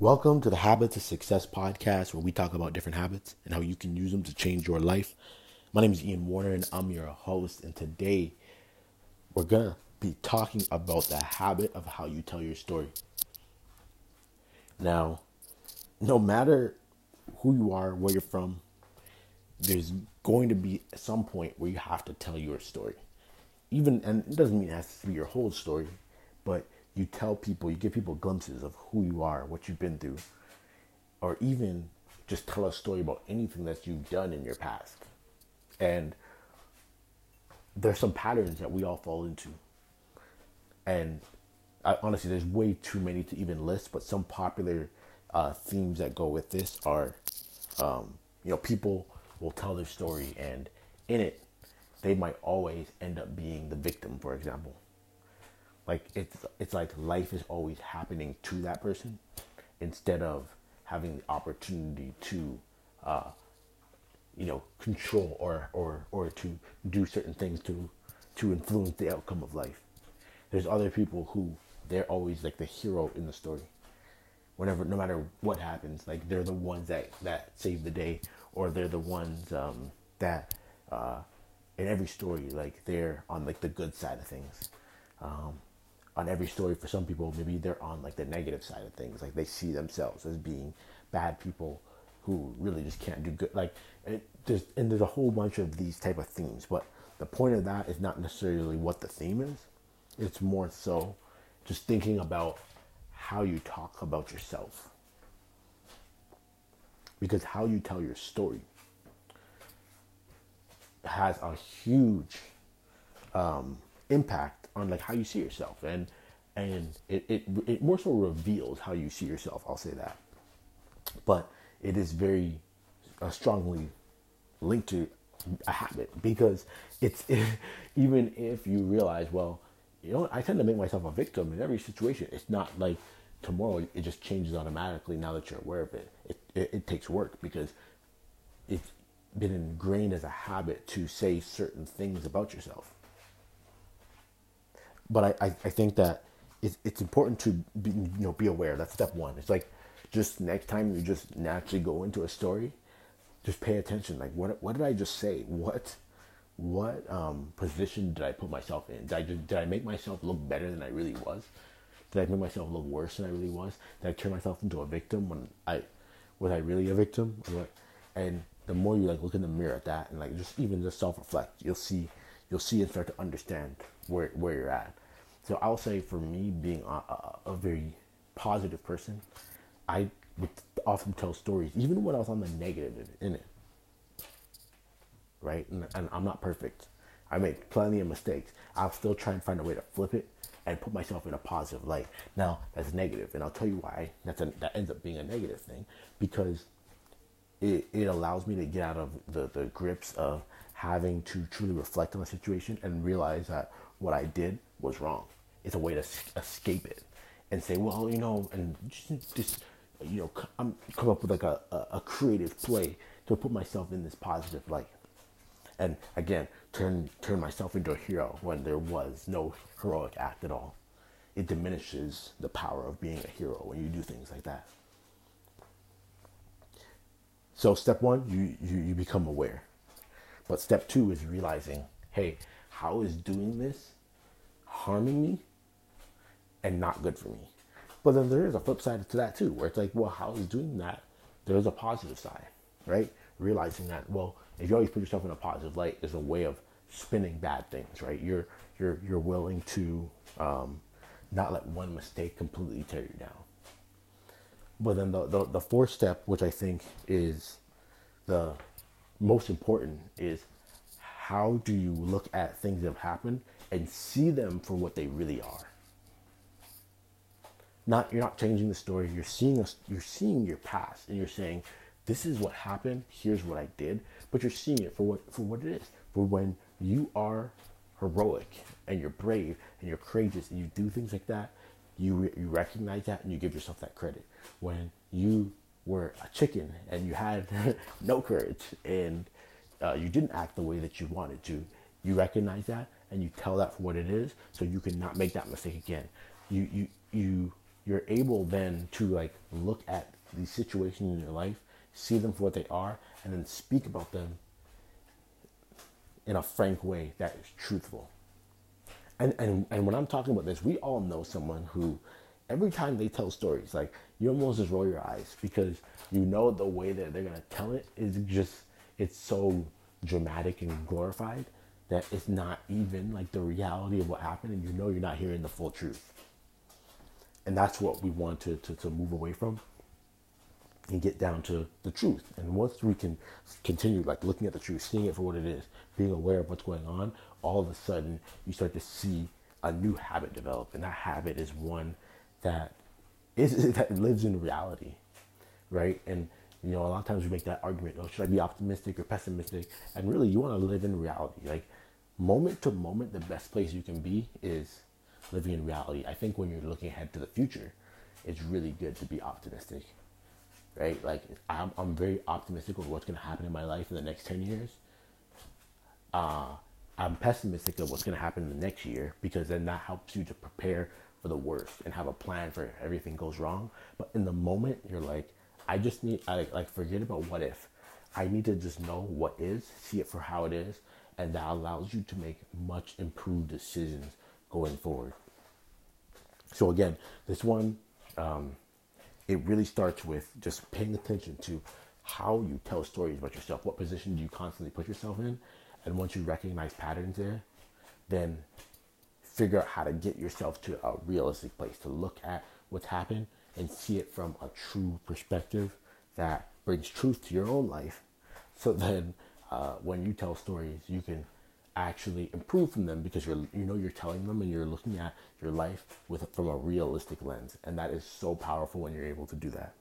Welcome to the Habits of Success podcast, where we talk about different habits and how you can use them to change your life. My name is Ian Warner, and I'm your host. And today, we're gonna be talking about the habit of how you tell your story. Now, no matter who you are, where you're from, there's going to be some point where you have to tell your story. Even, and it doesn't mean it has to be your whole story, but you tell people, you give people glimpses of who you are, what you've been through, or even just tell a story about anything that you've done in your past. And there's some patterns that we all fall into. And I, honestly, there's way too many to even list, but some popular uh, themes that go with this are, um, you know, people will tell their story, and in it, they might always end up being the victim, for example like it's it's like life is always happening to that person instead of having the opportunity to uh, you know control or or or to do certain things to to influence the outcome of life. There's other people who they're always like the hero in the story. Whenever no matter what happens like they're the ones that that save the day or they're the ones um, that uh, in every story like they're on like the good side of things. Um, on every story for some people maybe they're on like the negative side of things. Like they see themselves as being bad people who really just can't do good. Like it, there's and there's a whole bunch of these type of themes but the point of that is not necessarily what the theme is. It's more so just thinking about how you talk about yourself. Because how you tell your story has a huge um, impact on like how you see yourself. And and it, it it more so reveals how you see yourself i'll say that. But it is very uh, strongly linked to a habit because it's even if you realize well you know i tend to make myself a victim in every situation. It's not like tomorrow it just changes automatically now that you're aware of it. It, it, it takes work because it's been ingrained as a habit to say certain things about yourself but I, I, I think that it's, it's important to be, you know be aware. That's step one. It's like just next time you just naturally go into a story, just pay attention. Like what what did I just say? What what um, position did I put myself in? Did I did I make myself look better than I really was? Did I make myself look worse than I really was? Did I turn myself into a victim when I was I really a victim? And the more you like look in the mirror at that and like just even just self reflect, you'll see you'll see and start to understand where where you're at. So I'll say for me, being a, a, very positive person, I would often tell stories, even when I was on the negative in it. Right, and, and I'm not perfect. I make plenty of mistakes. I'll still try and find a way to flip it and put myself in a positive light. Now that's negative, and I'll tell you why that's a, that ends up being a negative thing because it, it allows me to get out of the, the grips of having to truly reflect on the situation and realize that what I did was wrong. It's a way to escape it and say, well, you know, and just, just you know, I'm come up with like a, a, creative play to put myself in this positive light. And again, turn turn myself into a hero when there was no heroic act at all. It diminishes the power of being a hero when you do things like that. So step one, you, you, you become aware. But step two is realizing, hey, how is doing this harming me and not good for me? But then there is a flip side to that too, where it's like, well, how is doing that? There's a positive side, right? Realizing that, well, if you always put yourself in a positive light, is a way of spinning bad things, right? You're you're you're willing to um, not let one mistake completely tear you down. But then the, the the fourth step, which I think is the most important is how do you look at things that have happened and see them for what they really are? Not you're not changing the story. You're seeing us you're seeing your past and you're saying this is what happened. Here's what i did. But you're seeing it for what for what it is. For when you are heroic and you're brave and you're courageous and you do things like that you you recognize that and you give yourself that credit when you were a chicken and you had no courage and uh, you didn't act the way that you wanted to, you recognize that and you tell that for what it is, so you can not make that mistake again. You you you you're able then to like look at these situations in your life, see them for what they are, and then speak about them in a frank way that is truthful. And, and, and when I'm talking about this, we all know someone who every time they tell stories, like you almost just roll your eyes because you know the way that they're gonna tell it is just it's so dramatic and glorified that it's not even like the reality of what happened and you know you're not hearing the full truth. And that's what we want to, to, to move away from and get down to the truth. And once we can continue like looking at the truth, seeing it for what it is, being aware of what's going on, all of a sudden you start to see a new habit develop. And that habit is one that is that lives in reality. Right? And you know, a lot of times we make that argument, oh, should I be optimistic or pessimistic? And really you want to live in reality. Like moment to moment, the best place you can be is living in reality. I think when you're looking ahead to the future, it's really good to be optimistic right? Like I'm, I'm very optimistic of what's going to happen in my life in the next 10 years. Uh, I'm pessimistic of what's going to happen in the next year because then that helps you to prepare for the worst and have a plan for everything goes wrong. But in the moment, you're like, I just need, I like, forget about what if. I need to just know what is, see it for how it is, and that allows you to make much improved decisions going forward. So again, this one, um, it really starts with just paying attention to how you tell stories about yourself. What position do you constantly put yourself in? And once you recognize patterns there, then figure out how to get yourself to a realistic place to look at what's happened and see it from a true perspective that brings truth to your own life. So then, uh, when you tell stories, you can actually improve from them because you're you know you're telling them and you're looking at your life with from a realistic lens. And that is so powerful when you're able to do that